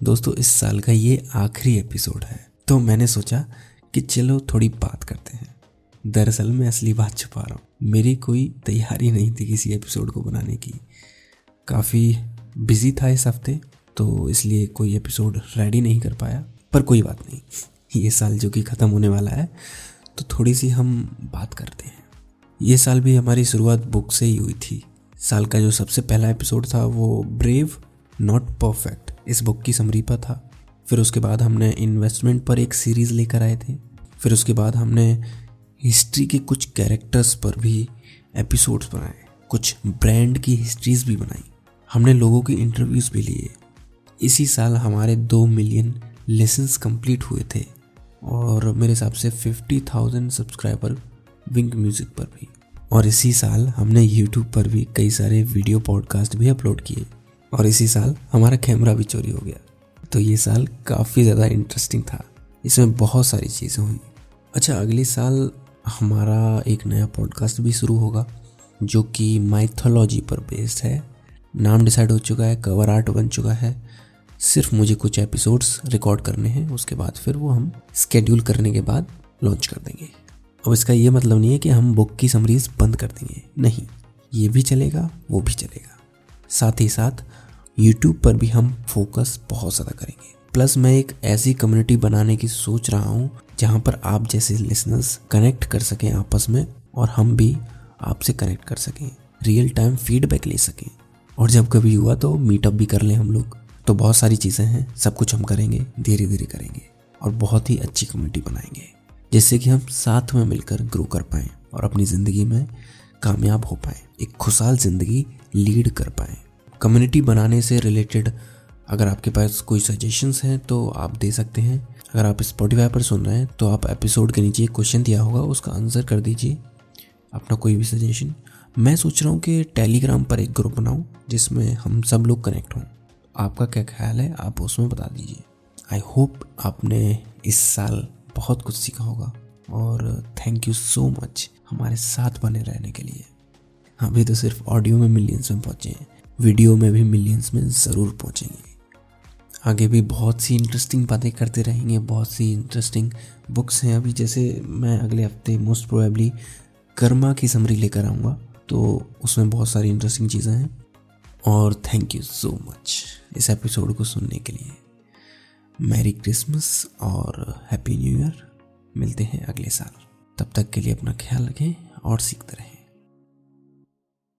दोस्तों, इस साल का ये आखिरी एपिसोड है। तो मैंने सोचा कि चलो थोड़ी बात करते हैं। दरअसल मैं असली बात छुपा रहा हूँ। मेरी कोई तैयारी नहीं थी किसी एपिसोड को बनाने की। काफ़ी बिज़ी था इस हफ़्ते तो इसलिए कोई एपिसोड रेडी नहीं कर पाया। पर कोई बात नहीं, ये साल जो कि ख़त्म होने वाला है तो थोड़ी सी हम बात करते हैं। ये साल भी हमारी शुरुआत बुक से ही हुई थी। साल का जो सबसे पहला एपिसोड था वो ब्रेव नॉट परफेक्ट इस बुक की समरी पर था। फिर उसके बाद हमने इन्वेस्टमेंट पर एक सीरीज़ लेकर आए थे। फिर उसके बाद हमने हिस्ट्री के कुछ कैरेक्टर्स पर भी एपिसोड्स बनाए। कुछ ब्रांड की हिस्ट्रीज भी बनाई। हमने लोगों के इंटरव्यूज़ भी लिए। इसी साल हमारे दो मिलियन लेसन्स कंप्लीट हुए थे और मेरे हिसाब से fifty thousand subscriber Wynk music पर भी। और इसी साल हमने यूट्यूब पर भी कई सारे वीडियो पॉडकास्ट भी अपलोड किए। और इसी साल हमारा कैमरा भी चोरी हो गया। तो ये साल काफ़ी ज़्यादा इंटरेस्टिंग था। इसमें बहुत सारी चीज़ें हुई। अच्छा अगले साल हमारा एक नया पॉडकास्ट भी शुरू होगा, जो कि माइथोलॉजी पर बेस्ड है। नाम डिसाइड हो चुका है कवर आर्ट बन चुका है। सिर्फ़ मुझे कुछ एपिसोड्स रिकॉर्ड करने हैं, उसके बाद फिर वो हम स्केड्यूल करने के बाद लॉन्च कर देंगे। अब इसका ये मतलब नहीं है कि हम बुक की समरीज बंद कर देंगे। नहीं, ये भी चलेगा, वो भी चलेगा। साथ ही साथ यूट्यूब पर भी हम फोकस बहुत ज़्यादा करेंगे। प्लस मैं एक ऐसी कम्युनिटी बनाने की सोच रहा हूँ, जहाँ पर आप जैसे लिसनर्स कनेक्ट कर सकें आपस में और हम भी आपसे कनेक्ट कर सकें रियल टाइम फीडबैक ले सकें। और जब कभी हुआ तो मीटअप भी कर लें हम लोग। तो बहुत सारी चीज़ें हैं, सब कुछ हम करेंगे धीरे धीरे करेंगे और बहुत ही अच्छी कम्युनिटी बनाएँगे, जिससे कि हम साथ में मिलकर ग्रो कर पाएँ और अपनी ज़िंदगी में कामयाब हो पाएँ, एक खुशहाल ज़िंदगी लीड कर पाएँ। कम्युनिटी बनाने से रिलेटेड अगर आपके पास कोई सजेशंस हैं तो आप दे सकते हैं। अगर आप स्पॉटीफाई पर सुन रहे हैं तो आप एपिसोड के नीचे क्वेश्चन दिया होगा, उसका आंसर कर दीजिए, अपना कोई भी सजेशन मैं सोच रहा हूँ कि टेलीग्राम पर एक ग्रुप बनाऊँ, जिसमें हम सब लोग कनेक्ट हों। आपका क्या ख्याल है? आप उसमें बता दीजिए। आई होप आपने इस साल बहुत कुछ सीखा होगा, और थैंक यू सो मच हमारे साथ बने रहने के लिए। अभी तो सिर्फ़ ऑडियो में मिलियंस में पहुँचे हैं। वीडियो में भी मिलियंस में ज़रूर पहुँचेंगे। आगे भी बहुत सी इंटरेस्टिंग बातें करते रहेंगे, बहुत सी इंटरेस्टिंग बुक्स हैं। अभी जैसे मैं अगले हफ़्ते मोस्ट प्रोबेबली कर्मा की समरी लेकर आऊँगा तो उसमें बहुत सारी इंटरेस्टिंग चीज़ें हैं। और थैंक यू सो मच इस एपिसोड को सुनने के लिए। मैरी क्रिसमस और हैप्पी न्यू ईयर मिलते हैं अगले साल। तब तक के लिए अपना ख्याल रखें और सीखते रहें।